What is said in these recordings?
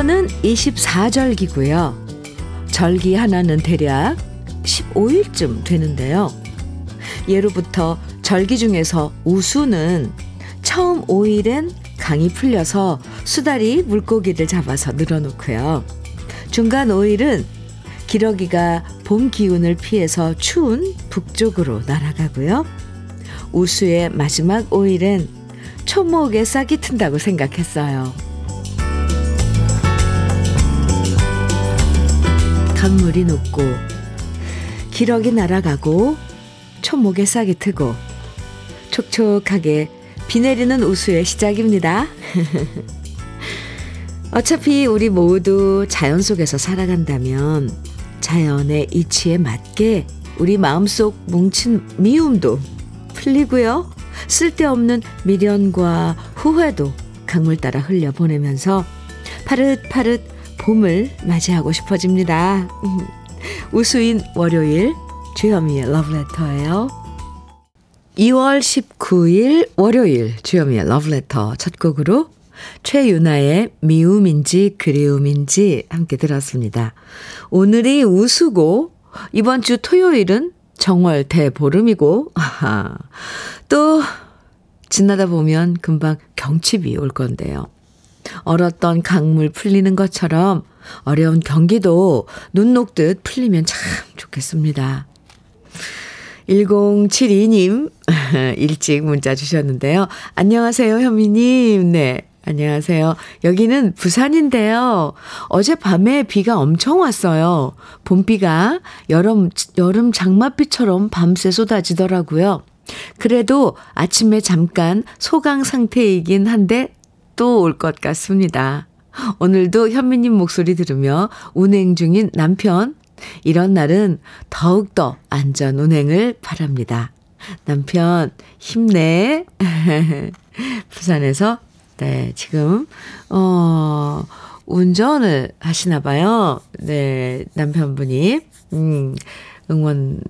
1년은 24절기고요. 절기 하나는 대략 15일쯤 되는데요. 예로부터 절기 중에서 우수는 처음 5일엔 강이 풀려서 수달이 물고기를 잡아서 늘어놓고요. 중간 5일은 기러기가 봄 기운을 피해서 추운 북쪽으로 날아가고요. 우수의 마지막 5일엔 초목에 싹이 튼다고 생각했어요. 강물이 녹고 기러기 날아가고 초목에 싹이 트고 촉촉하게 비 내리는 우수의 시작입니다. 어차피 우리 모두 자연 속에서 살아간다면 자연의 이치에 맞게 우리 마음속 뭉친 미움도 풀리고요. 쓸데없는 미련과 후회도 강물 따라 흘려보내면서 파릇파릇 봄을 맞이하고 싶어집니다. 우수인 월요일 주현미의 러브레터예요. 2월 19일 월요일 주현미의 러브레터 첫 곡으로 최유나의 미움인지 그리움인지 함께 들었습니다. 오늘이 우수고 이번 주 토요일은 정월 대보름이고 아하, 또 지나다 보면 금방 경칩이 올 건데요. 얼었던 강물 풀리는 것처럼 어려운 경기도 눈 녹듯 풀리면 참 좋겠습니다. 1072님, 일찍 문자 주셨는데요. 안녕하세요, 현미님. 네. 안녕하세요. 여기는 부산인데요. 어젯밤에 비가 엄청 왔어요. 봄비가 여름, 여름 장맛비처럼 밤새 쏟아지더라고요. 그래도 아침에 잠깐 소강 상태이긴 한데 또 올 것 같습니다. 오늘도 현미님 목소리 들으며 운행 중인 남편, 이런 날은 더욱더 안전 운행을 바랍니다. 남편, 힘내. 부산에서, 네, 지금, 어, 운전을 하시나 봐요. 네, 남편분이, 음, 응원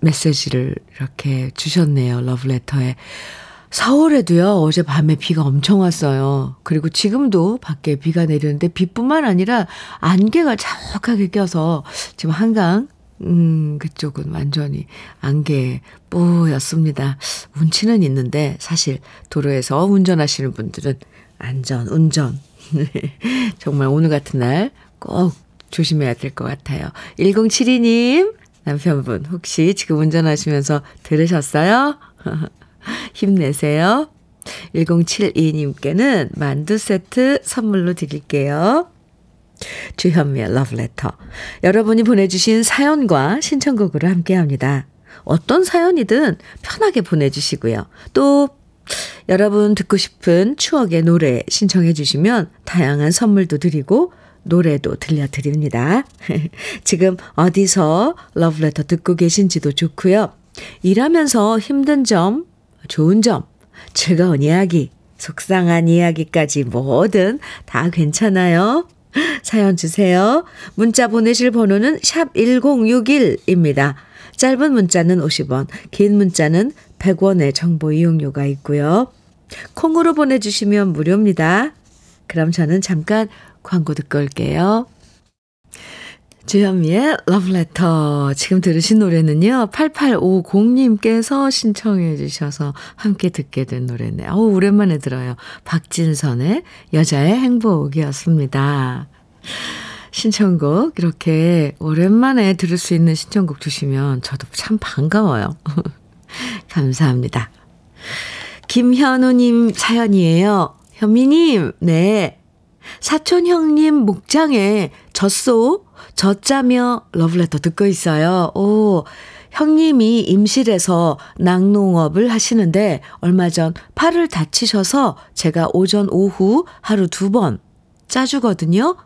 메시지를 이렇게 주셨네요. 러브레터에. 서울에도요, 어제 밤에 비가 엄청 왔어요. 그리고 지금도 밖에 비가 내리는데 비뿐만 아니라 안개가 자욱하게 껴서 지금 한강, 음, 그쪽은 완전히 안개 뿌였습니다. 운치는 있는데 사실 도로에서 운전하시는 분들은 안전, 운전. 정말 오늘 같은 날 꼭 조심해야 될 것 같아요. 1072님, 남편분, 혹시 지금 운전하시면서 들으셨어요? 힘내세요. 1072님께는 만두 세트 선물로 드릴게요. 주현미의 러브레터. 여러분이 보내주신 사연과 신청곡으로 함께 합니다. 어떤 사연이든 편하게 보내주시고요. 또, 여러분 듣고 싶은 추억의 노래 신청해 주시면 다양한 선물도 드리고 노래도 들려드립니다. 지금 어디서 러브레터 듣고 계신지도 좋고요. 일하면서 힘든 점, 좋은 점, 즐거운 이야기, 속상한 이야기까지 뭐든 다 괜찮아요. 사연 주세요. 문자 보내실 번호는 샵 1061입니다. 짧은 문자는 50원, 긴 문자는 100원의 정보 이용료가 있고요. 콩으로 보내주시면 무료입니다. 그럼 저는 잠깐 광고 듣고 올게요. 주현미의 러브레터. 지금 들으신 노래는요, 8850님께서 신청해 주셔서 함께 듣게 된 노래네요. 어우, 오랜만에 들어요. 박진선의 여자의 행복이었습니다. 신청곡, 이렇게 오랜만에 들을 수 있는 신청곡 주시면 저도 참 반가워요. 감사합니다. 김현우님 사연이에요. 현미님, 네. 사촌 형님 목장에 젖소 젖자며 러브레터 듣고 있어요. 오, 형님이 임실에서 낙농업을 하시는데 얼마 전 팔을 다치셔서 제가 오전 오후 하루 두 번 짜주거든요.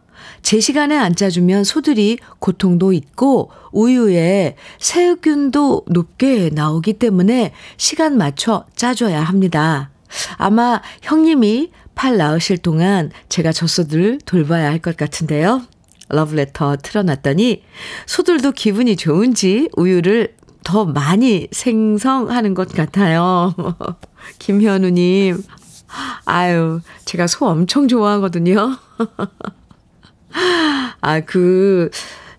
제 시간에 안 짜주면 소들이 고통도 있고 우유에 세균도 높게 나오기 때문에 시간 맞춰 짜줘야 합니다. 아마 형님이 팔 나으실 동안 제가 젖소들 돌봐야 할 것 같은데요. 러브레터 틀어놨더니 소들도 기분이 좋은지 우유를 더 많이 생성하는 것 같아요. 김현우님, 아유, 제가 소 엄청 좋아하거든요. 아, 그,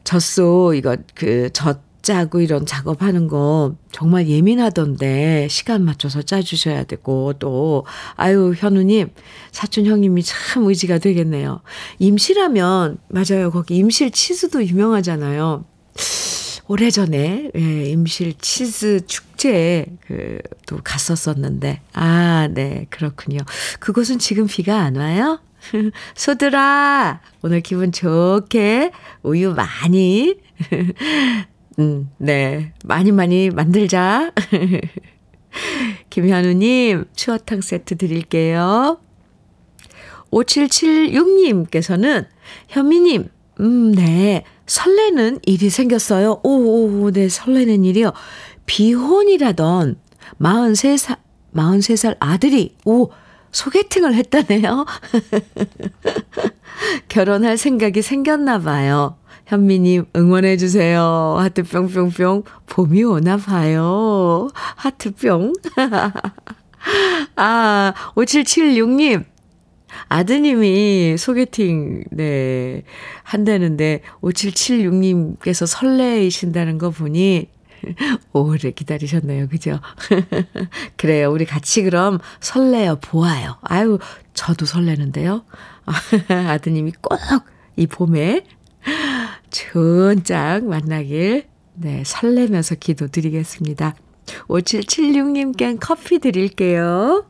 젖소, 이거, 그, 젖 짜고 이런 작업하는 거 정말 예민하던데, 시간 맞춰서 짜주셔야 되고, 또, 아유, 현우님, 사촌 형님이 참 의지가 되겠네요. 임실하면, 맞아요. 거기 임실 치즈도 유명하잖아요. 오래전에, 예, 임실 치즈 축제, 그, 또 갔었었는데, 아, 네, 그렇군요. 그곳은 지금 비가 안 와요? 소들아, 오늘 기분 좋게 우유 많이, 음, 네, 많이 많이 만들자. 김현우님, 추어탕 세트 드릴게요. 5776님께서는, 현미님, 음, 네, 설레는 일이 생겼어요. 오, 오, 네, 설레는 일이요. 비혼이라던 43살, 43살 아들이, 오, 소개팅을 했다네요. 결혼할 생각이 생겼나 봐요. 현미님 응원해주세요. 하트 뿅뿅뿅. 봄이 오나 봐요. 하트 뿅. 아, 5776님. 아드님이 소개팅, 네, 한다는데, 5776님께서 설레이신다는 거 보니, 오래 기다리셨네요. 그죠? 그래요. 우리 같이 그럼 설레어 보아요. 아유, 저도 설레는데요. 아드님이 꼭 이 봄에 좋은 짝 만나길, 네, 설레면서 기도 드리겠습니다. 5776님께 커피 드릴게요.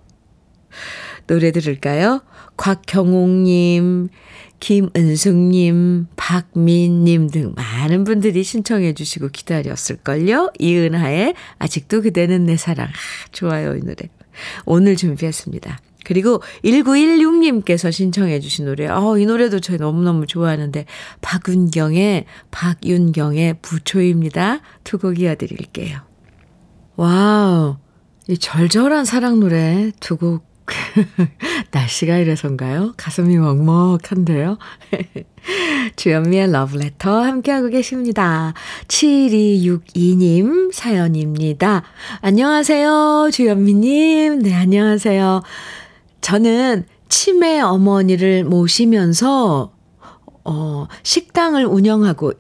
노래 들을까요? 곽경옥님, 김은숙님, 박민님 등 많은 분들이 신청해 주시고 기다렸을걸요? 이은하의 아직도 그대는 내 사랑. 아, 좋아요, 이 노래. 오늘 준비했습니다. 그리고 1916님께서 신청해 주신 노래. 어, 이 노래도 저희 너무너무 좋아하는데 박윤경의 박윤경의 부초입니다. 두 곡 이어드릴게요. 와우. 이 절절한 사랑 노래 두 곡 날씨가 이래서인가요? 가슴이 먹먹한데요. 주현미의 러브레터 함께하고 계십니다. 7262님 사연입니다. 안녕하세요, 주연미님. 네, 안녕하세요. 저는 치매 어머니를 모시면서, 어, 식당을 운영하고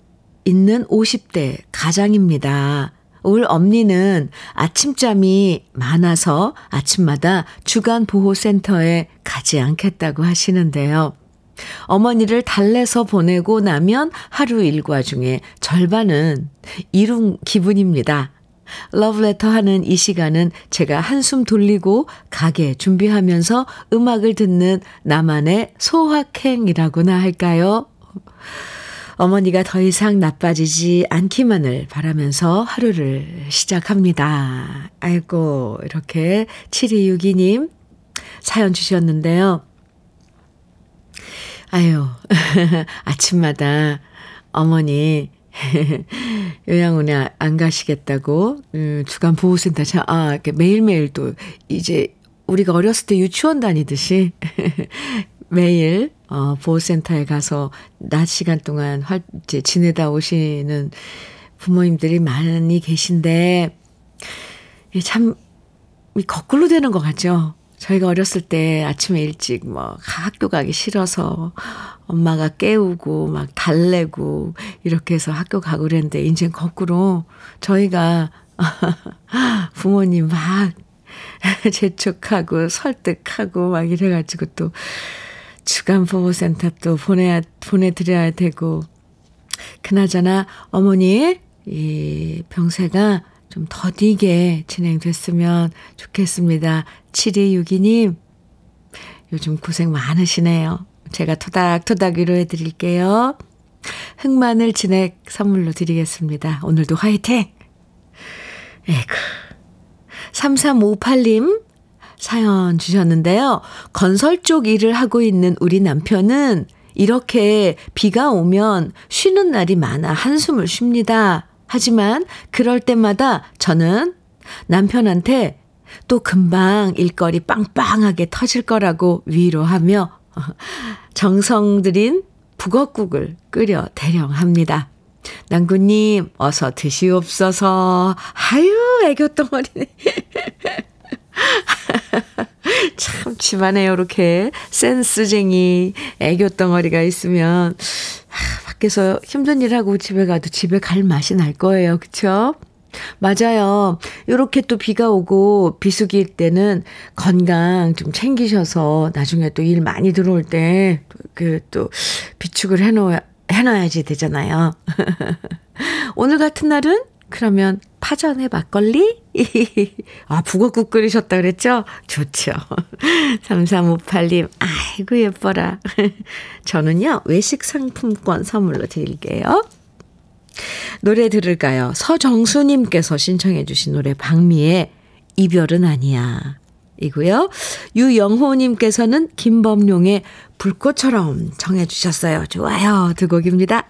있는 50대 가장입니다. 올 엄니는 아침잠이 많아서 아침마다 주간 보호센터에 가지 않겠다고 하시는데요. 어머니를 달래서 보내고 나면 하루 일과 중에 절반은 이룬 기분입니다. 러브레터 하는 이 시간은 제가 한숨 돌리고 가게 준비하면서 음악을 듣는 나만의 소확행이라고나 할까요? 어머니가 더 이상 나빠지지 않기만을 바라면서 하루를 시작합니다. 아이고, 이렇게 7262님 사연 주셨는데요. 아유, 아침마다 어머니 요양원에 안 가시겠다고, 음, 주간 보호센터, 아, 이렇게 매일매일 또, 이제, 우리가 어렸을 때 유치원 다니듯이, 매일 어, 보호센터에 가서 낮 시간 동안 활, 이제 지내다 오시는 부모님들이 많이 계신데, 참, 거꾸로 되는 것 같죠? 저희가 어렸을 때 아침에 일찍 뭐 학교 가기 싫어서 엄마가 깨우고 막 달래고 이렇게 해서 학교 가고 그랬는데 이제 거꾸로 저희가 부모님 막 재촉하고 설득하고 막 이래가지고 또 주간 보호센터 또 보내야, 보내드려야 되고. 그나저나 어머니, 이 병세가 좀 더디게 진행됐으면 좋겠습니다. 7262님, 요즘 고생 많으시네요. 제가 토닥토닥 위로해 드릴게요. 흑마늘 진액 선물로 드리겠습니다. 오늘도 화이팅! 에이구. 3358님, 사연 주셨는데요. 건설 쪽 일을 하고 있는 우리 남편은 이렇게 비가 오면 쉬는 날이 많아 한숨을 쉽니다. 하지만 그럴 때마다 저는 남편한테 또 금방 일거리 빵빵하게 터질 거라고 위로하며 정성 들인 북엇국을 끓여 대령합니다. 남구님, 어서 드시옵소서. 아유, 애교덩어리네. 참 집안에 이렇게 센스쟁이 애교 덩어리가 있으면 아, 밖에서 힘든 일 하고 집에 가도 집에 갈 맛이 날 거예요. 그쵸? 맞아요. 이렇게 또 비가 오고 비수기일 때는 건강 좀 챙기셔서 나중에 또 일 많이 들어올 때 그 또 비축을 해놓아, 해놔야지 되잖아요. 오늘 같은 날은 그러면 파전에 막걸리? 아, 북어국 끓이셨다 그랬죠? 좋죠. 3358님, 아이고, 예뻐라. 저는요, 외식 상품권 선물로 드릴게요. 노래 들을까요? 서정수님께서 신청해주신 노래, 박미의 이별은 아니야. 이고요. 유영호님께서는 김범룡의 불꽃처럼 정해주셨어요. 좋아요. 두 곡입니다.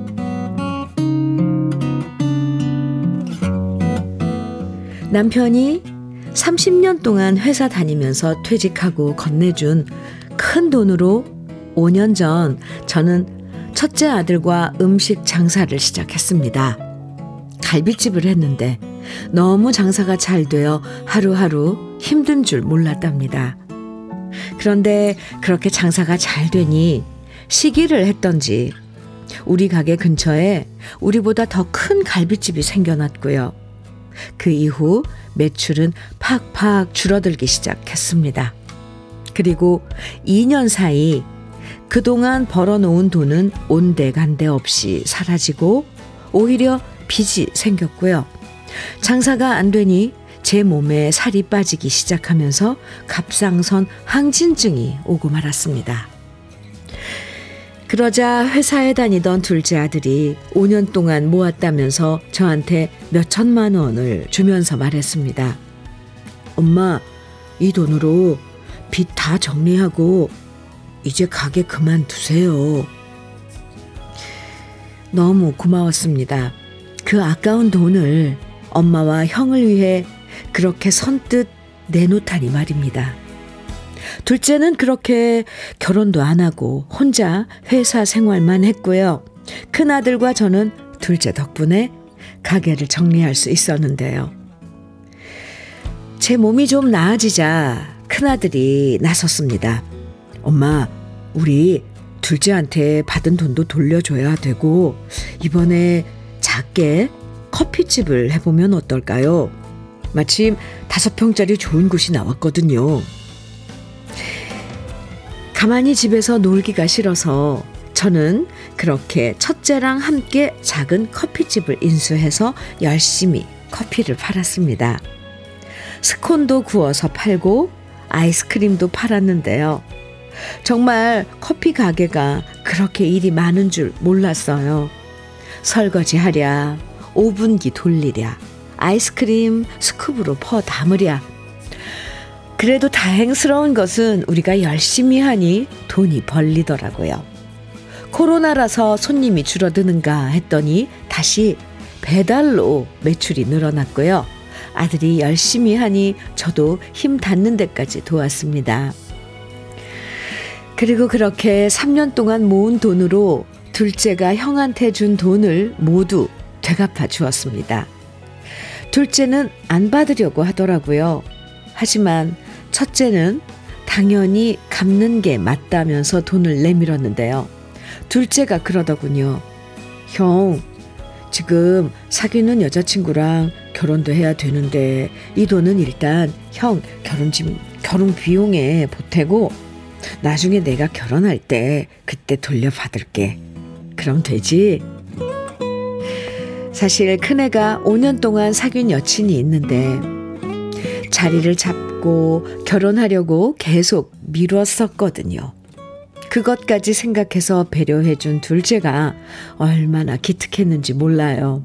남편이 30년 동안 회사 다니면서 퇴직하고 건네준 큰 돈으로 5년 전 저는 첫째 아들과 음식 장사를 시작했습니다. 갈비집을 했는데 너무 장사가 잘 되어 하루하루 힘든 줄 몰랐답니다. 그런데 그렇게 장사가 잘 되니 시기를 했던지 우리 가게 근처에 우리보다 더 큰 갈비집이 생겨났고요. 그 이후 매출은 팍팍 줄어들기 시작했습니다. 그리고 2년 사이 그동안 벌어놓은 돈은 온데간데 없이 사라지고 오히려 빚이 생겼고요. 장사가 안 되니 제 몸에 살이 빠지기 시작하면서 갑상선 항진증이 오고 말았습니다. 그러자 회사에 다니던 둘째 아들이 5년 동안 모았다면서 저한테 몇 천만 원을 주면서 말했습니다. 엄마, 이 돈으로 빚 다 정리하고 이제 가게 그만두세요. 너무 고마웠습니다. 그 아까운 돈을 엄마와 형을 위해 그렇게 선뜻 내놓다니 말입니다. 둘째는 그렇게 결혼도 안 하고 혼자 회사 생활만 했고요. 큰아들과 저는 둘째 덕분에 가게를 정리할 수 있었는데요. 제 몸이 좀 나아지자 큰아들이 나섰습니다. 엄마, 우리 둘째한테 받은 돈도 돌려줘야 되고, 이번에 작게 커피집을 해보면 어떨까요? 마침 다섯 평짜리 좋은 곳이 나왔거든요. 가만히 집에서 놀기가 싫어서 저는 그렇게 첫째랑 함께 작은 커피집을 인수해서 열심히 커피를 팔았습니다. 스콘도 구워서 팔고 아이스크림도 팔았는데요. 정말 커피 가게가 그렇게 일이 많은 줄 몰랐어요. 설거지 하랴, 오븐기 돌리랴, 아이스크림 스쿱으로 퍼 담으랴, 그래도 다행스러운 것은 우리가 열심히 하니 돈이 벌리더라고요. 코로나라서 손님이 줄어드는가 했더니 다시 배달로 매출이 늘어났고요. 아들이 열심히 하니 저도 힘 닿는 데까지 도왔습니다. 그리고 그렇게 3년 동안 모은 돈으로 둘째가 형한테 준 돈을 모두 되갚아 주었습니다. 둘째는 안 받으려고 하더라고요. 하지만 첫째는 당연히 갚는 게 맞다면서 돈을 내밀었는데요. 둘째가 그러더군요. 형, 지금 사귀는 여자친구랑 결혼도 해야 되는데 이 돈은 일단 형 결혼 집 결혼 비용에 보태고 나중에 내가 결혼할 때 그때 돌려받을게. 그럼 되지? 사실 큰애가 5년 동안 사귄 여친이 있는데 자리를 잡고 결혼하려고 계속 미뤘었거든요. 그것까지 생각해서 배려해준 둘째가 얼마나 기특했는지 몰라요.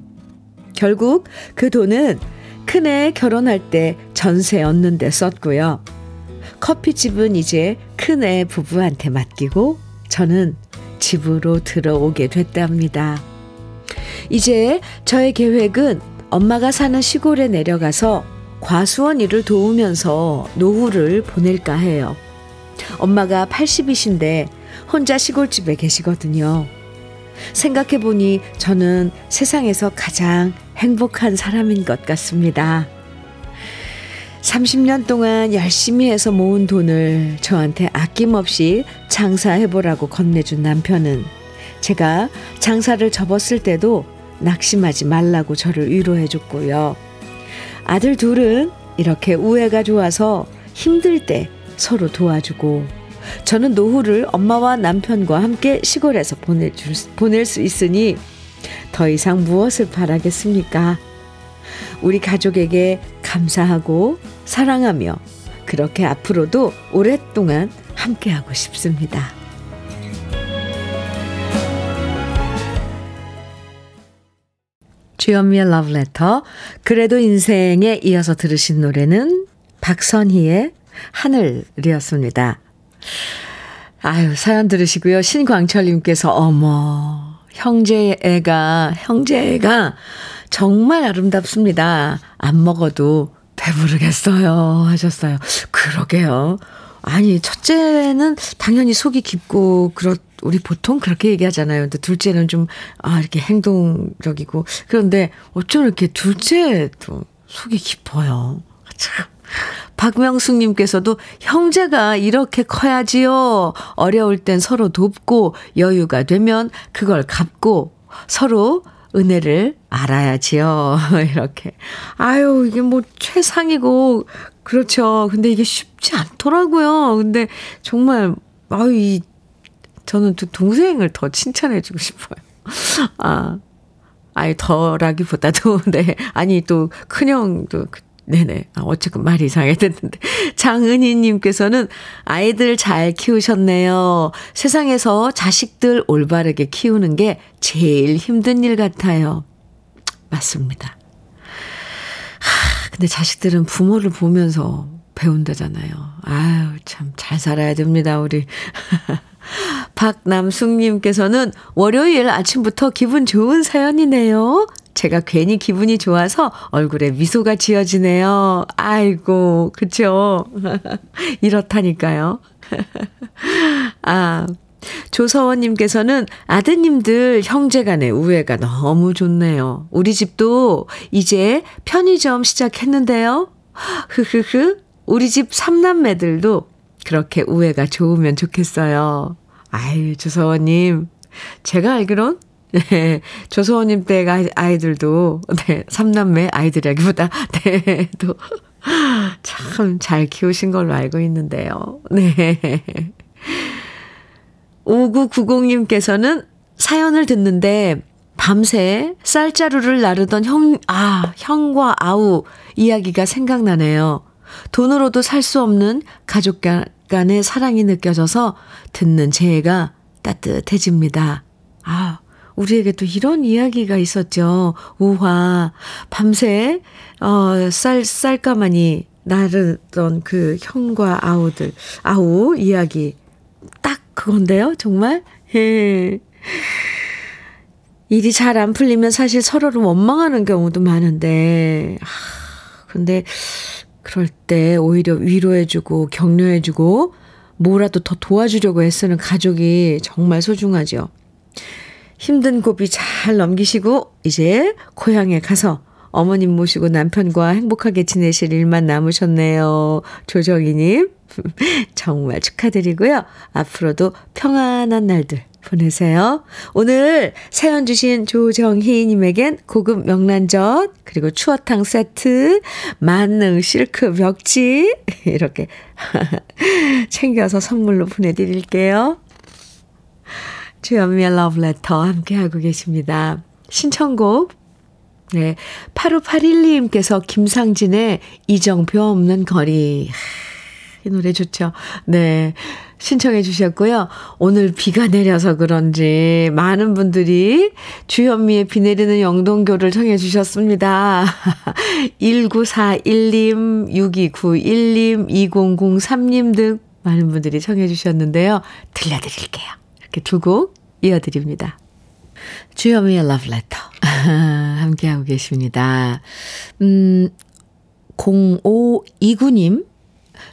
결국 그 돈은 큰애 결혼할 때 전세 얻는 데 썼고요. 커피집은 이제 큰애 부부한테 맡기고 저는 집으로 들어오게 됐답니다. 이제 저의 계획은 엄마가 사는 시골에 내려가서 과수원 일을 도우면서 노후를 보낼까 해요. 엄마가 80이신데 혼자 시골집에 계시거든요. 생각해보니 저는 세상에서 가장 행복한 사람인 것 같습니다. 30년 동안 열심히 해서 모은 돈을 저한테 아낌없이 장사해보라고 건네준 남편은 제가 장사를 접었을 때도 낙심하지 말라고 저를 위로해줬고요. 아들 둘은 이렇게 우애가 좋아서 힘들 때 서로 도와주고 저는 노후를 엄마와 남편과 함께 시골에서 보내줄, 보낼 수 있으니 더 이상 무엇을 바라겠습니까? 우리 가족에게 감사하고 사랑하며 그렇게 앞으로도 오랫동안 함께하고 싶습니다. 주현미의 러브레터 그래도 인생에 이어서 들으신 노래는 박선희의 하늘이었습니다. 아유 사연 들으시고요. 신광철님께서 어머 형제애가 형제애가 정말 아름답습니다. 안 먹어도 배부르겠어요 하셨어요. 그러게요. 아니 첫째는 당연히 속이 깊고 그렇 우리 보통 그렇게 얘기하잖아요. 근데 둘째는 좀, 아, 이렇게 행동적이고. 그런데 어쩜 이렇게 둘째도 속이 깊어요. 참. 박명숙님께서도 형제가 이렇게 커야지요. 어려울 땐 서로 돕고 여유가 되면 그걸 갚고 서로 은혜를 알아야지요. 이렇게. 아유, 이게 뭐 최상이고, 그렇죠. 근데 이게 쉽지 않더라고요. 근데 정말, 아유, 이 저는 또 동생을 더 칭찬해주고 싶어요. 아, 아니, 더라기보다도, 네. 아니, 또, 큰형도, 그, 네네. 아, 어쨌든 말이 이상했는데. 장은희님께서는 아이들 잘 키우셨네요. 세상에서 자식들 올바르게 키우는 게 제일 힘든 일 같아요. 맞습니다. 하, 근데 자식들은 부모를 보면서 배운다잖아요. 아유, 참, 잘 살아야 됩니다, 우리. 박남숙님께서는 월요일 아침부터 기분 좋은 사연이네요. 제가 괜히 기분이 좋아서 얼굴에 미소가 지어지네요. 아이고, 그쵸. 이렇다니까요. 아, 조서원님께서는 아드님들 형제 간의 우애가 너무 좋네요. 우리 집도 이제 편의점 시작했는데요. 흐흐흐. 우리 집 삼남매들도 그렇게 우애가 좋으면 좋겠어요. 아유, 조서원님. 제가 알기론, 네, 조서원님 댁 아이들도, 네, 삼남매 아이들이라기보다, 네, 또, 참 잘 키우신 걸로 알고 있는데요. 네. 5990님께서는 사연을 듣는데, 밤새 쌀자루를 나르던 형, 아, 형과 아우 이야기가 생각나네요. 돈으로도 살 수 없는 가족 간의 사랑이 느껴져서 듣는 제가 따뜻해집니다. 아, 우리에게 도 이런 이야기가 있었죠. 우화, 밤새, 어, 쌀, 쌀가마니 나르던 그 형과 아우들, 아우 이야기. 딱 그건데요, 정말? 예. 일이 잘 안 풀리면 사실 서로를 원망하는 경우도 많은데, 아, 근데 그럴 때 오히려 위로해주고 격려해주고 뭐라도 더 도와주려고 애쓰는 가족이 정말 소중하죠. 힘든 고비 잘 넘기시고 이제 고향에 가서 어머님 모시고 남편과 행복하게 지내실 일만 남으셨네요. 조정희님. 정말 축하드리고요. 앞으로도 평안한 날들 보내세요. 오늘 사연 주신 조정희님에겐 고급 명란젓, 그리고 추어탕 세트, 만능 실크 벽지, 이렇게 챙겨서 선물로 보내드릴게요. 주연미의 러브레터 함께하고 계십니다. 신청곡, 네. 8581님께서 김상진의 이정표 없는 거리. 이 노래 좋죠. 네. 신청해 주셨고요. 오늘 비가 내려서 그런지 많은 분들이 주현미의 비 내리는 영동교를 청해 주셨습니다. 1941님, 6291님, 2003님 등 많은 분들이 청해 주셨는데요. 들려드릴게요. 이렇게 두 곡 이어드립니다. 주현미의 러브레터 함께하고 계십니다. 음, 0529님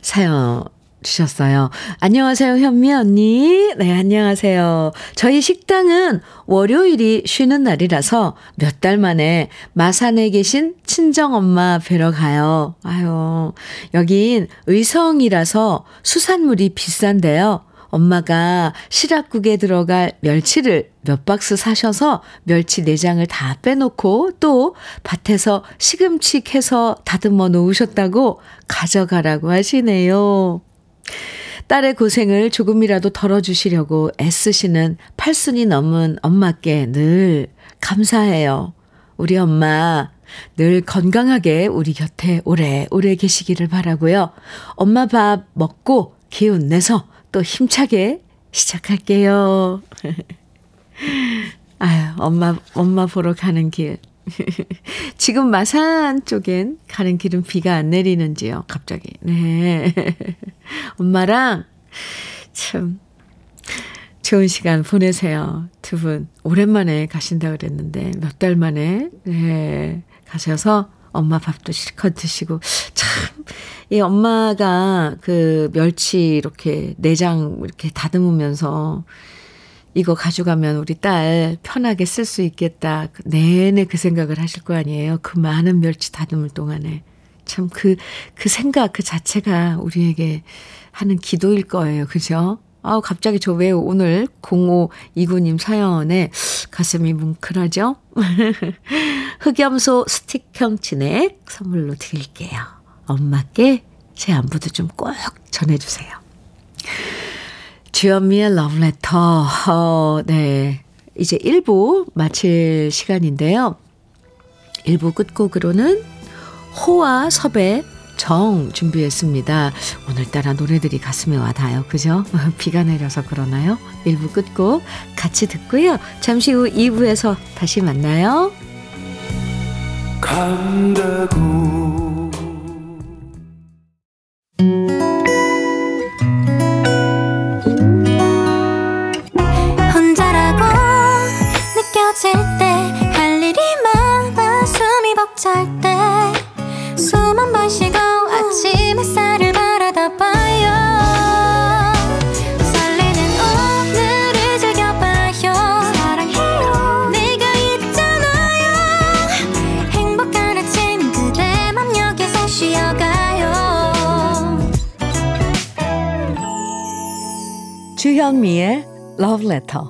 사연 주셨어요. 안녕하세요, 현미 언니. 네, 안녕하세요. 저희 식당은 월요일이 쉬는 날이라서 몇 달 만에 마산에 계신 친정엄마 뵈러 가요. 아유, 여긴 의성이라서 수산물이 비싼데요. 엄마가 시락국에 들어갈 멸치를 몇 박스 사셔서 멸치 내장을 다 빼놓고 또 밭에서 시금치 캐서 다듬어 놓으셨다고 가져가라고 하시네요. 딸의 고생을 조금이라도 덜어주시려고 애쓰시는 팔순이 넘은 엄마께 늘 감사해요. 우리 엄마 늘 건강하게 우리 곁에 오래오래 계시기를 바라고요. 엄마 밥 먹고 기운 내서 또 힘차게 시작할게요. 아유, 엄마, 엄마 보러 가는 길. 지금 마산 쪽엔 가는 길은 비가 안 내리는지요, 갑자기. 네. 엄마랑 참 좋은 시간 보내세요. 두 분. 오랜만에 가신다 그랬는데, 몇 달 만에, 네. 가셔서 엄마 밥도 실컷 드시고, 참, 이 엄마가 그 멸치 이렇게 내장 이렇게 다듬으면서 이거 가져가면 우리 딸 편하게 쓸 수 있겠다. 내내 그 생각을 하실 거 아니에요. 그 많은 멸치 다듬을 동안에. 참 그, 그 생각 그 자체가 우리에게 하는 기도일 거예요. 그죠? 아우, 갑자기 저 왜 오늘 0529님 사연에 가슴이 뭉클하죠? 흑염소 스틱형 진액 선물로 드릴게요. 엄마께 제 안부도 좀 꼭 전해주세요. 주현미의 러브레터. 어, 네. 이제 1부 마칠 시간인데요. 1부 끝곡으로는 호와 섭의 정 준비했습니다. 오늘따라 노래들이 가슴에 와닿아요. 그죠? 비가 내려서 그러나요? 1부 끝곡 같이 듣고요. 잠시 후 2부에서 다시 만나요. 간다고 주현미의 Love Letter.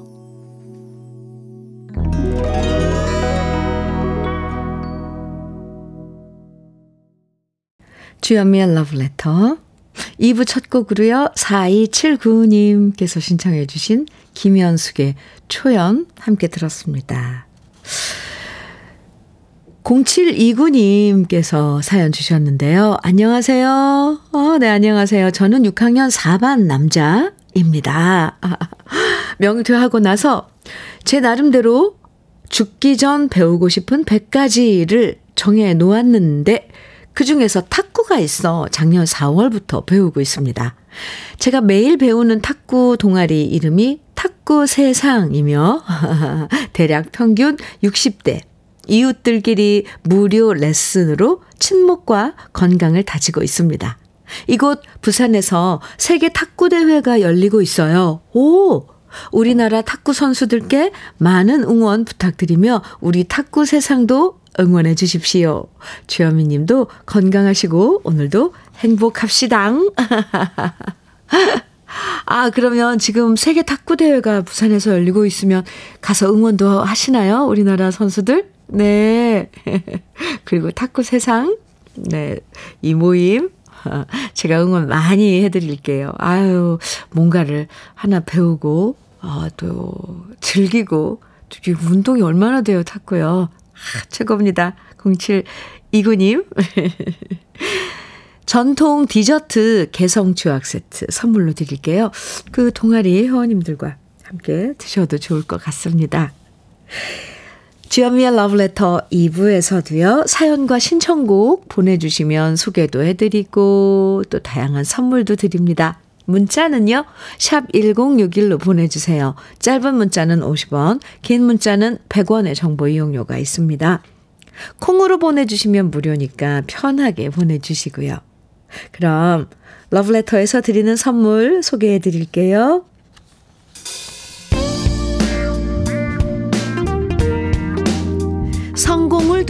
주현미의 Love Letter. 2부 첫 곡으로요. 4279님께서 신청해 주신 김현숙의 초연 함께 들었습니다. 0729님께서 사연 주셨는데요. 안녕하세요. 어, 네, 안녕하세요. 저는 6학년 4반 남자 입니다. 명퇴하고 나서 제 나름대로 죽기 전 배우고 싶은 100가지를 정해 놓았는데 그 중에서 탁구가 있어 작년 4월부터 배우고 있습니다. 제가 매일 배우는 탁구 동아리 이름이 탁구 세상이며 대략 평균 60대 이웃들끼리 무료 레슨으로 친목과 건강을 다지고 있습니다. 이곳 부산에서 세계 탁구 대회가 열리고 있어요. 오! 우리나라 탁구 선수들께 많은 응원 부탁드리며 우리 탁구 세상도 응원해 주십시오. 주현미 님도 건강하시고 오늘도 행복합시다. 아, 그러면 지금 세계 탁구 대회가 부산에서 열리고 있으면 가서 응원도 하시나요? 우리나라 선수들? 네. 그리고 탁구 세상. 네. 이 모임 제가 응원 많이 해드릴게요. 아유, 뭔가를 하나 배우고, 어, 또 즐기고, 운동이 얼마나 돼요, 탔고요. 아, 최고입니다. 0729님. 전통 디저트 개성 주악 세트 선물로 드릴게요. 그 동아리 회원님들과 함께 드셔도 좋을 것 같습니다. 주현미의 러브레터 2부에서도요, 사연과 신청곡 보내주시면 소개도 해드리고, 또 다양한 선물도 드립니다. 문자는요, 샵 1061로 보내주세요. 짧은 문자는 50원, 긴 문자는 100원의 정보 이용료가 있습니다. 콩으로 보내주시면 무료니까 편하게 보내주시고요. 그럼 러브레터에서 드리는 선물 소개해 드릴게요.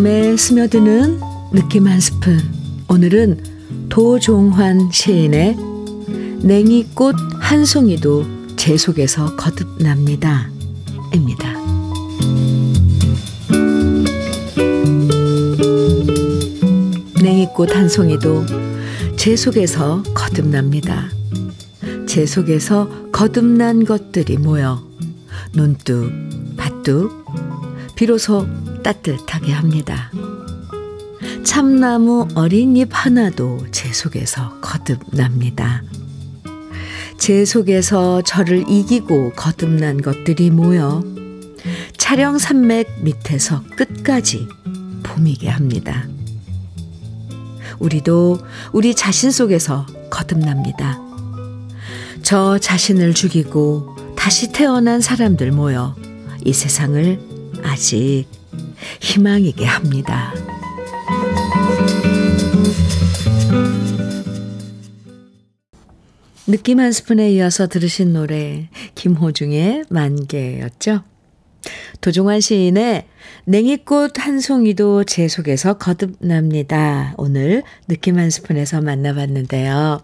마음에 스며드는 느낌 한 스푼. 오늘은 도종환 시인의 냉이꽃 한 송이도 제 속에서 거듭납니다. 입니다. 냉이꽃 한 송이도 제 속에서 거듭납니다. 제 속에서 거듭난 것들이 모여 눈뚝, 밭뚝, 비로소 따뜻하게 합니다. 참나무 어린 잎 하나도 제 속에서 거듭납니다. 제 속에서 저를 이기고 거듭난 것들이 모여 차량 산맥 밑에서 끝까지 봄이게 합니다. 우리도 우리 자신 속에서 거듭납니다. 저 자신을 죽이고 다시 태어난 사람들 모여 이 세상을 아직 희망이게 합니다. 느낌 한 스푼에 이어서 들으신 노래 김호중의 만개였죠. 도종환 시인의 냉이꽃 한 송이도 제 속에서 거듭납니다. 오늘 느낌 한 스푼에서 만나봤는데요.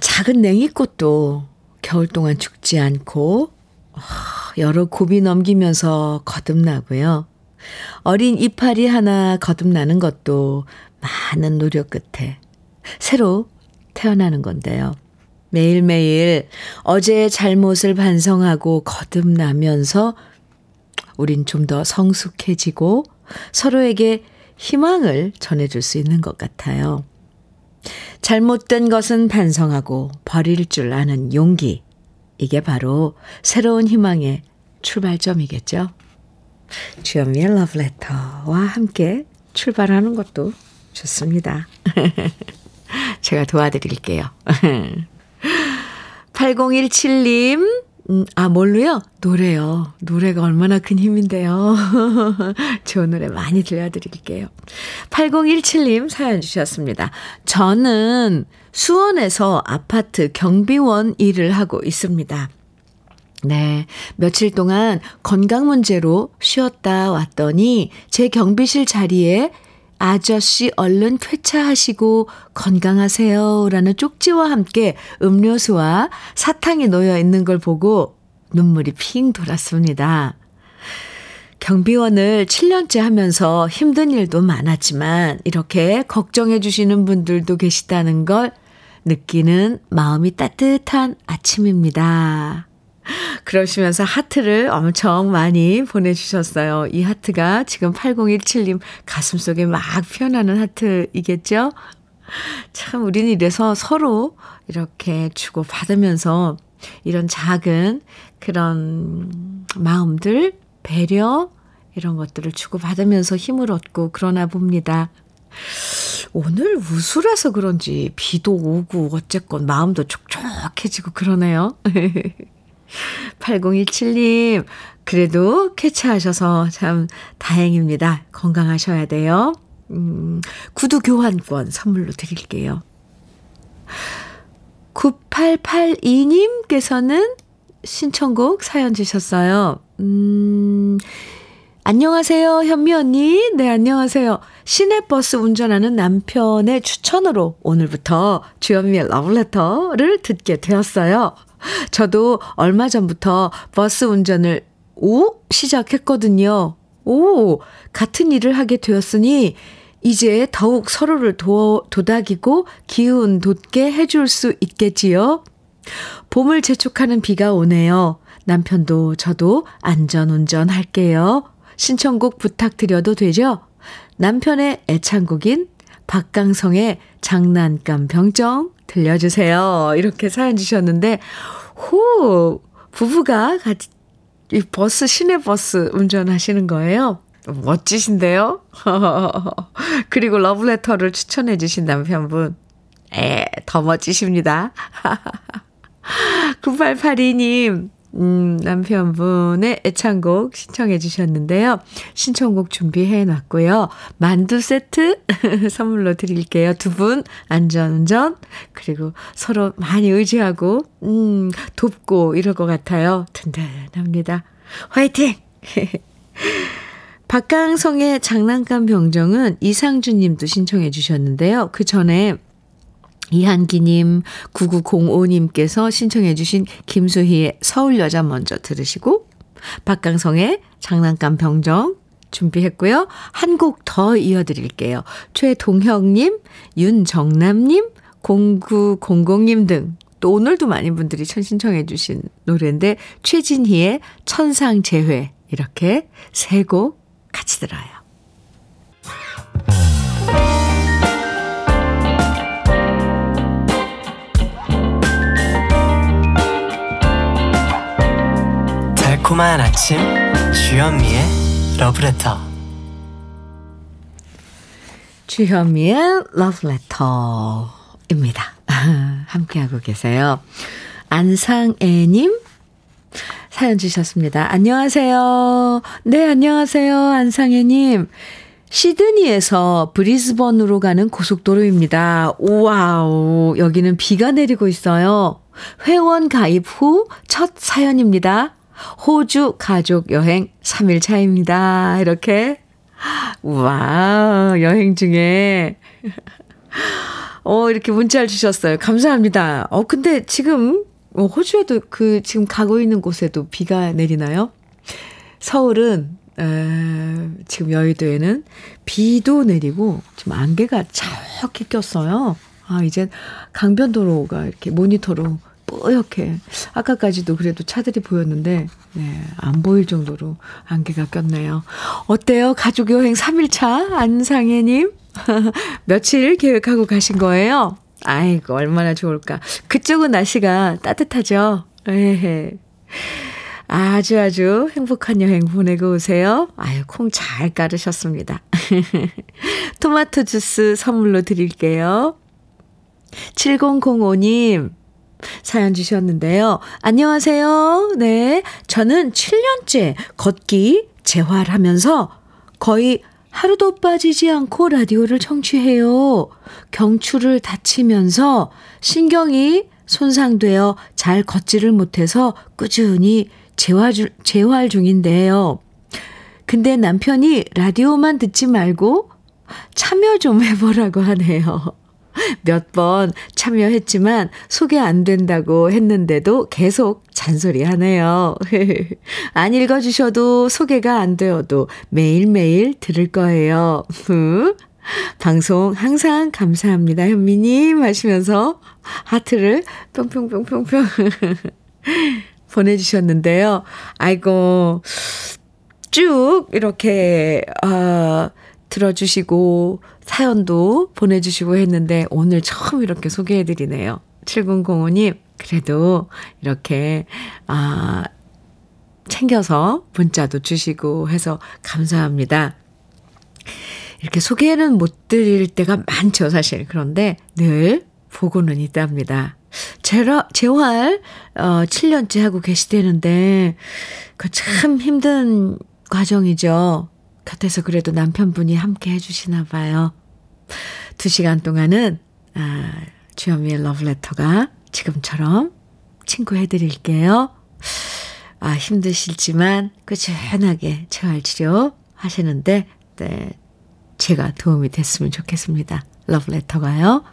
작은 냉이꽃도 겨울 동안 죽지 않고 여러 곱이 넘기면서 거듭나고요. 어린 이파리 하나 거듭나는 것도 많은 노력 끝에 새로 태어나는 건데요. 매일매일 어제의 잘못을 반성하고 거듭나면서 우린 좀 더 성숙해지고 서로에게 희망을 전해줄 수 있는 것 같아요. 잘못된 것은 반성하고 버릴 줄 아는 용기. 이게 바로 새로운 희망의 출발점이겠죠. 주현미의 러브레터와 함께 출발하는 것도 좋습니다. 제가 도와드릴게요. 8017님, 음, 아, 뭘로요? 노래요. 노래가 얼마나 큰 힘인데요. 좋은 노래 많이 들려드릴게요. 8017님 사연 주셨습니다. 저는 수원에서 아파트 경비원 일을 하고 있습니다. 네. 며칠 동안 건강 문제로 쉬었다 왔더니 제 경비실 자리에 아저씨 얼른 쾌차하시고 건강하세요 라는 쪽지와 함께 음료수와 사탕이 놓여 있는 걸 보고 눈물이 핑 돌았습니다. 경비원을 7년째 하면서 힘든 일도 많았지만 이렇게 걱정해 주시는 분들도 계시다는 걸 느끼는 마음이 따뜻한 아침입니다. 그러시면서 하트를 엄청 많이 보내주셨어요. 이 하트가 지금 8017님 가슴 속에 막 피어나는 하트이겠죠? 참, 우리는 이래서 서로 이렇게 주고 받으면서 이런 작은 그런 마음들, 배려, 이런 것들을 주고 받으면서 힘을 얻고 그러나 봅니다. 오늘 우수라서 그런지 비도 오고 어쨌건 마음도 촉촉해지고 그러네요. 8017님, 그래도 쾌차하셔서 참 다행입니다. 건강하셔야 돼요. 음, 구두 교환권 선물로 드릴게요. 9882님께서는 신청곡 사연 주셨어요. 음, 안녕하세요, 현미 언니. 네, 안녕하세요. 시내버스 운전하는 남편의 추천으로 오늘부터 주현미의 러브레터를 듣게 되었어요. 저도 얼마 전부터 버스 운전을 오 시작했거든요. 오 같은 일을 하게 되었으니 이제 더욱 서로를 도, 도닥이고 기운 돋게 해줄 수 있겠지요. 봄을 재촉하는 비가 오네요. 남편도 저도 안전 운전 할게요. 신청곡 부탁드려도 되죠? 남편의 애창곡인 박강성의 장난감 병정 들려주세요. 이렇게 사연 주셨는데, 호, 부부가 같이 이 버스, 시내 버스 운전하시는 거예요. 멋지신데요? 그리고 러브레터를 추천해 주신 남편분. 에, 더 멋지십니다. 9882님, 음, 남편분의 애창곡 신청해 주셨는데요. 신청곡 준비해 놨고요. 만두 세트 선물로 드릴게요. 두 분 안전운전 그리고 서로 많이 의지하고 음, 돕고 이럴 것 같아요. 든든합니다. 화이팅! 박강성의 장난감 병정은 이상준 님도 신청해 주셨는데요. 그 전에 이한기님, 9905님께서 신청해주신 김수희의 서울 여자 먼저 들으시고, 박강성의 장난감 병정 준비했고요. 한 곡 더 이어드릴게요. 최동혁님, 윤정남님, 0900님 등, 또 오늘도 많은 분들이 신청해주신 노래인데, 최진희의 천상재회, 이렇게 세 곡 같이 들어요. 달콤한 아침 주현미의 러브레터 주현미의 러브레터입니다. 함께하고 계세요. 안상애님 사연 주셨습니다. 안녕하세요. 네, 안녕하세요. 안상애님. 시드니에서 브리즈번으로 가는 고속도로입니다. 우와우, 여기는 비가 내리고 있어요. 회원 가입 후 첫 사연입니다. 호주 가족 여행 3일 차입니다. 이렇게. 와, 여행 중에. 어, 이렇게 문자를 주셨어요. 감사합니다. 어, 근데 지금, 어, 호주에도 그, 지금 가고 있는 곳에도 비가 내리나요? 서울은, 에, 지금 여의도에는 비도 내리고, 지금 안개가 자욱히 꼈어요. 아, 이제 강변도로가 이렇게 모니터로 뿌옇게 아까까지도 그래도 차들이 보였는데 네, 안 보일 정도로 안개가 꼈네요. 어때요? 가족 여행 3일차 안상혜 님 며칠 계획하고 가신 거예요? 아이고 얼마나 좋을까. 그쪽은 날씨가 따뜻하죠. 에헤. 아주 아주 행복한 여행 보내고 오세요. 아유 콩 잘 깔으셨습니다. 토마토 주스 선물로 드릴게요. 7005님 사연 주셨는데요. 안녕하세요. 네. 저는 7년째 걷기 재활하면서 거의 하루도 빠지지 않고 라디오를 청취해요. 경추를 다치면서 신경이 손상되어 잘 걷지를 못해서 꾸준히 재활, 중, 재활 중인데요. 근데 남편이 라디오만 듣지 말고 참여 좀 해보라고 하네요. 몇 번 참여했지만 소개 안 된다고 했는데도 계속 잔소리 하네요. 안 읽어주셔도 소개가 안 되어도 매일매일 들을 거예요. 방송 항상 감사합니다, 현미님. 하시면서 하트를 뿅뿅뿅뿅뿅 보내주셨는데요. 아이고, 쭉 이렇게, 어, 들어주시고, 사연도 보내주시고 했는데, 오늘 처음 이렇게 소개해드리네요. 7005님, 그래도 이렇게, 아, 챙겨서 문자도 주시고 해서 감사합니다. 이렇게 소개는 못 드릴 때가 많죠, 사실. 그런데 늘 보고는 있답니다. 재라, 재활, 어, 7년째 하고 계시대는데, 그 참 힘든 과정이죠. 곁에서 그래도 남편분이 함께 해주시나 봐요. 두 시간 동안은, 아, 주현미의 러브레터가 지금처럼 친구 해드릴게요. 아, 힘드실지만 꾸준하게 재활치료 하시는데, 네, 제가 도움이 됐으면 좋겠습니다. 러브레터가요.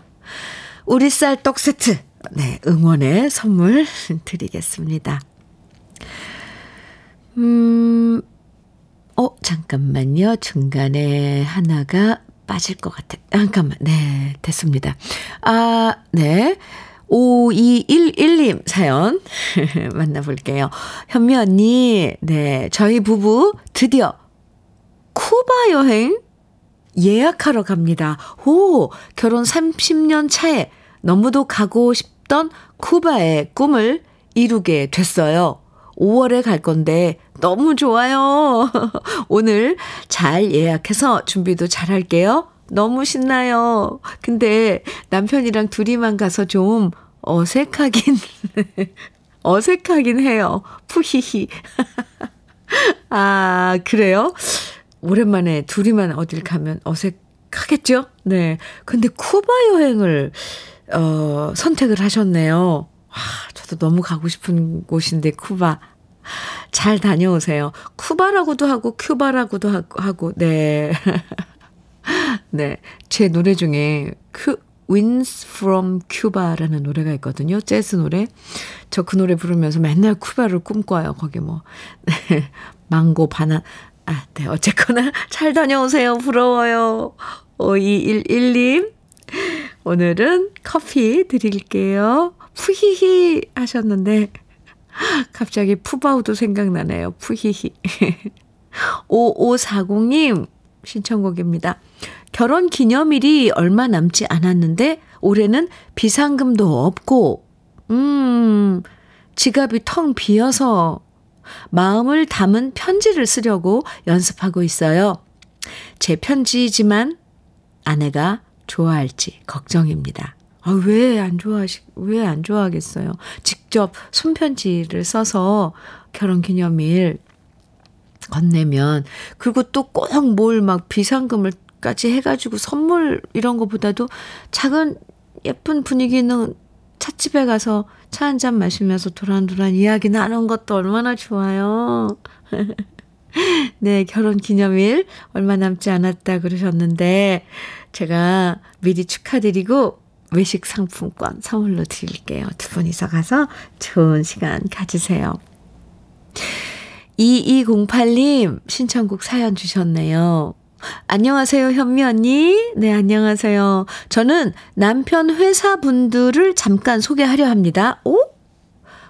우리 쌀 떡 세트, 네, 응원의 선물 드리겠습니다. 음, 어, 잠깐만요. 중간에 하나가 빠질 것 같아. 잠깐만. 네, 됐습니다. 아, 네. 5211님 사연 만나볼게요. 현미 언니, 네, 저희 부부 드디어 쿠바 여행 예약하러 갑니다. 오, 결혼 30년 차에 너무도 가고 싶던 쿠바의 꿈을 이루게 됐어요. 5월에 갈 건데 너무 좋아요. 오늘 잘 예약해서 준비도 잘 할게요. 너무 신나요. 근데 남편이랑 둘이만 가서 좀 어색하긴, 어색하긴 해요. 푸히히. 아, 그래요? 오랜만에 둘이만 어딜 가면 어색하겠죠? 네. 근데 쿠바 여행을, 어, 선택을 하셨네요. 와, 저도 너무 가고 싶은 곳인데, 쿠바. 잘 다녀오세요. 쿠바라고도 하고, 큐바라고도 하고, 네. 네. 제 노래 중에, 큐, Winds from Cuba라는 노래가 있거든요. 재즈 노래. 저 그 노래 부르면서 맨날 쿠바를 꿈꿔요. 거기 뭐, 네. 망고, 바나, 아, 네. 어쨌거나 잘 다녀오세요. 부러워요. 5211님. 오늘은 커피 드릴게요. 푸히히 하셨는데, 갑자기 푸바우도 생각나네요. 푸히히. 5540님 신청곡입니다. 결혼 기념일이 얼마 남지 않았는데 올해는 비상금도 없고 음 지갑이 텅 비어서 마음을 담은 편지를 쓰려고 연습하고 있어요. 제 편지지만 아내가 좋아할지 걱정입니다. 아, 왜 안 좋아하시, 왜 안 좋아하겠어요? 직접 손편지를 써서 결혼 기념일 건네면, 그리고 또 꼭 뭘 막 비상금을 까지 해가지고 선물 이런 거보다도 작은 예쁜 분위기 있는 찻집에 가서 차 한 잔 마시면서 도란도란 이야기 나눈 것도 얼마나 좋아요. 네, 결혼 기념일 얼마 남지 않았다 그러셨는데, 제가 미리 축하드리고 외식 상품권 선물로 드릴게요. 두 분이서 가서 좋은 시간 가지세요. 2208님 신청곡 사연 주셨네요. 안녕하세요, 현미 언니. 네, 안녕하세요. 저는 남편 회사 분들을 잠깐 소개하려 합니다. 오?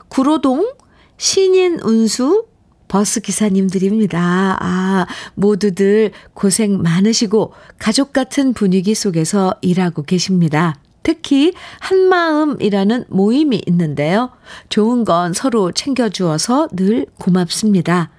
구로동 신인 운수 버스 기사님들입니다. 아, 모두들 고생 많으시고 가족 같은 분위기 속에서 일하고 계십니다. 특히 한마음이라는 모임이 있는데요. 좋은 건 서로 챙겨주어서 늘 고맙습니다.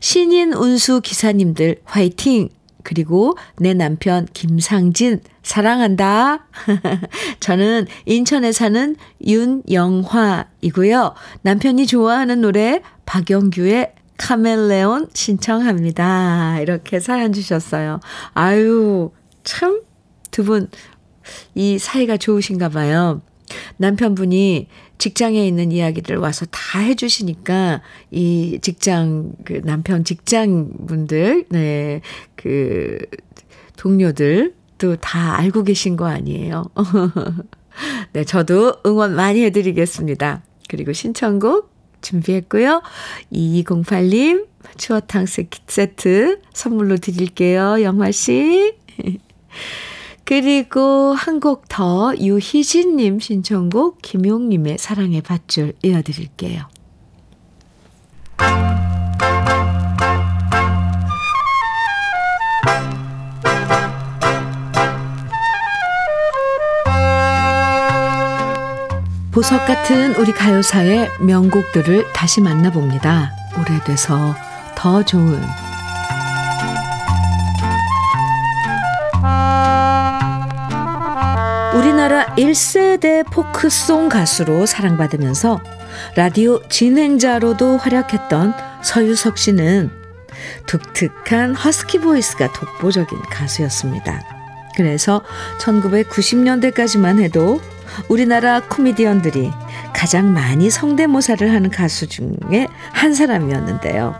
신인 운수 기사님들 화이팅! 그리고 내 남편 김상진 사랑한다. 저는 인천에 사는 윤영화이고요. 남편이 좋아하는 노래 박영규의 카멜레온 신청합니다. 이렇게 사연 주셨어요. 아유, 참, 두 분, 이 사이가 좋으신가 봐요. 남편분이 직장에 있는 이야기를 와서 다 해주시니까 이 직장, 그 남편 직장분들, 네, 그 동료들 또 다 알고 계신 거 아니에요. 네, 저도 응원 많이 해드리겠습니다. 그리고 신청곡 준비했고요. 2208님, 추어탕 세트 선물로 드릴게요. 영화 씨. 그리고 한 곡 더 유희진님 신청곡 김용님의 사랑의 밧줄 이어드릴게요. 보석 같은 우리 가요사의 명곡들을 다시 만나봅니다. 오래돼서 더 좋은 우리나라 1세대 포크송 가수로 사랑받으면서 라디오 진행자로도 활약했던 서유석 씨는 독특한 허스키 보이스가 독보적인 가수였습니다. 그래서 1990년대까지만 해도 우리나라 코미디언들이 가장 많이 성대모사를 하는 가수 중에 한 사람이었는데요.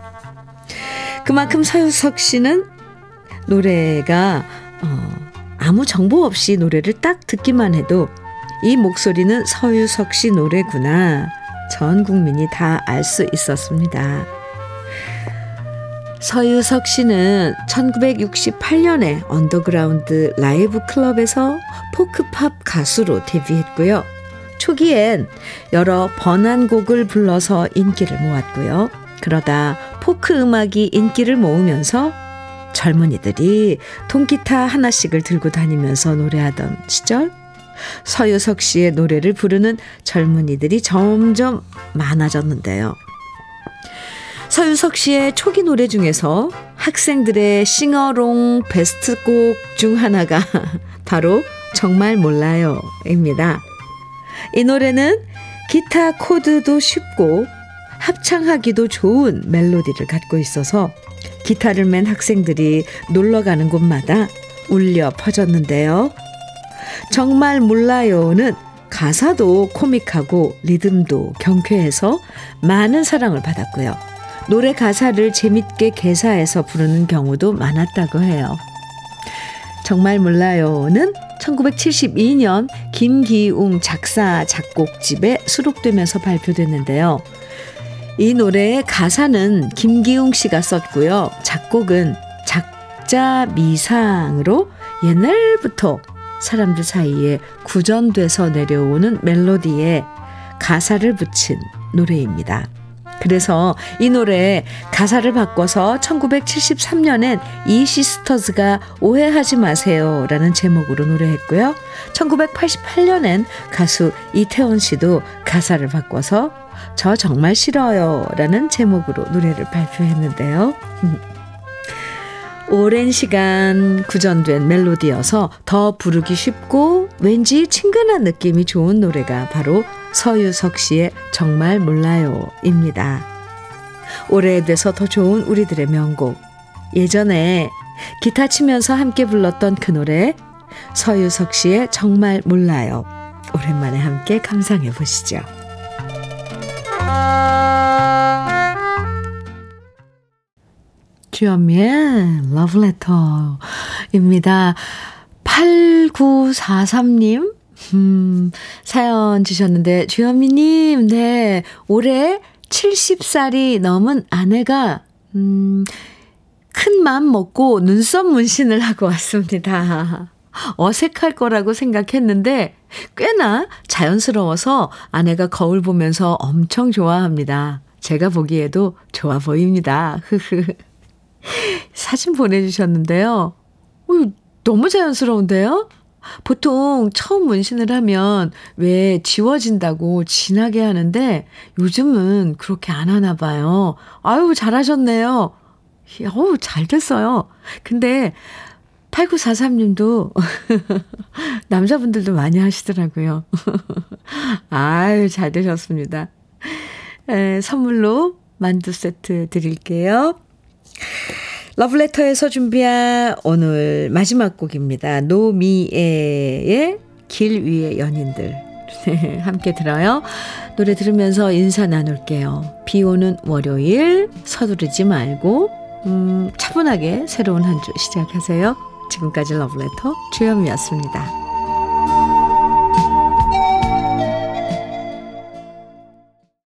그만큼 서유석 씨는 노래가 어, 아무 정보 없이 노래를 딱 듣기만 해도 이 목소리는 서유석 씨 노래구나. 전 국민이 다 알 수 있었습니다. 서유석 씨는 1968년에 언더그라운드 라이브 클럽에서 포크팝 가수로 데뷔했고요. 초기엔 여러 번안곡을 불러서 인기를 모았고요. 그러다 포크 음악이 인기를 모으면서 젊은이들이 통기타 하나씩을 들고 다니면서 노래하던 시절 서유석 씨의 노래를 부르는 젊은이들이 점점 많아졌는데요. 서유석 씨의 초기 노래 중에서 학생들의 싱어롱 베스트곡 중 하나가 바로 정말 몰라요입니다. 이 노래는 기타 코드도 쉽고 합창하기도 좋은 멜로디를 갖고 있어서 기타를 맨 학생들이 놀러 가는 곳마다 울려 퍼졌는데요. 정말 몰라요는 가사도 코믹하고 리듬도 경쾌해서 많은 사랑을 받았고요. 노래 가사를 재밌게 개사해서 부르는 경우도 많았다고 해요. 정말 몰라요는 1972년 김기웅 작사 작곡집에 수록되면서 발표됐는데요. 이 노래의 가사는 김기웅 씨가 썼고요. 작곡은 작자 미상으로 옛날부터 사람들 사이에 구전돼서 내려오는 멜로디에 가사를 붙인 노래입니다. 그래서 이 노래 가사를 바꿔서 1973년엔 이 시스터즈가 오해하지 마세요 라는 제목으로 노래했고요. 1988년엔 가수 이태원 씨도 가사를 바꿔서 저 정말 싫어요 라는 제목으로 노래를 발표했는데요. 오랜 시간 구전된 멜로디여서 더 부르기 쉽고 왠지 친근한 느낌이 좋은 노래가 바로 서유석 씨의 정말 몰라요입니다. 오래돼서 더 좋은 우리들의 명곡. 예전에 기타 치면서 함께 불렀던 그 노래 서유석 씨의 정말 몰라요. 오랜만에 함께 감상해 보시죠. 주현미의 러브레터입니다. 8943님, 음, 사연 주셨는데, 주현미님, 네, 올해 70살이 넘은 아내가, 음, 큰 맘 먹고 눈썹 문신을 하고 왔습니다. 어색할 거라고 생각했는데, 꽤나 자연스러워서 아내가 거울 보면서 엄청 좋아합니다. 제가 보기에도 좋아 보입니다. 사진 보내주셨는데요. 너무 자연스러운데요? 보통 처음 문신을 하면 왜 지워진다고 진하게 하는데 요즘은 그렇게 안 하나 봐요. 아유, 잘하셨네요. 어우, 잘 됐어요. 근데 8943님도 남자분들도 많이 하시더라고요. 아유, 잘 되셨습니다. 에, 선물로 만두 세트 드릴게요. 러브레터에서 준비한 오늘 마지막 곡입니다. 노미애의 길 위의 연인들. 네, 함께 들어요. 노래 들으면서 인사 나눌게요. 비 오는 월요일 서두르지 말고 음, 차분하게 새로운 한 주 시작하세요. 지금까지 러브레터 주현미였습니다.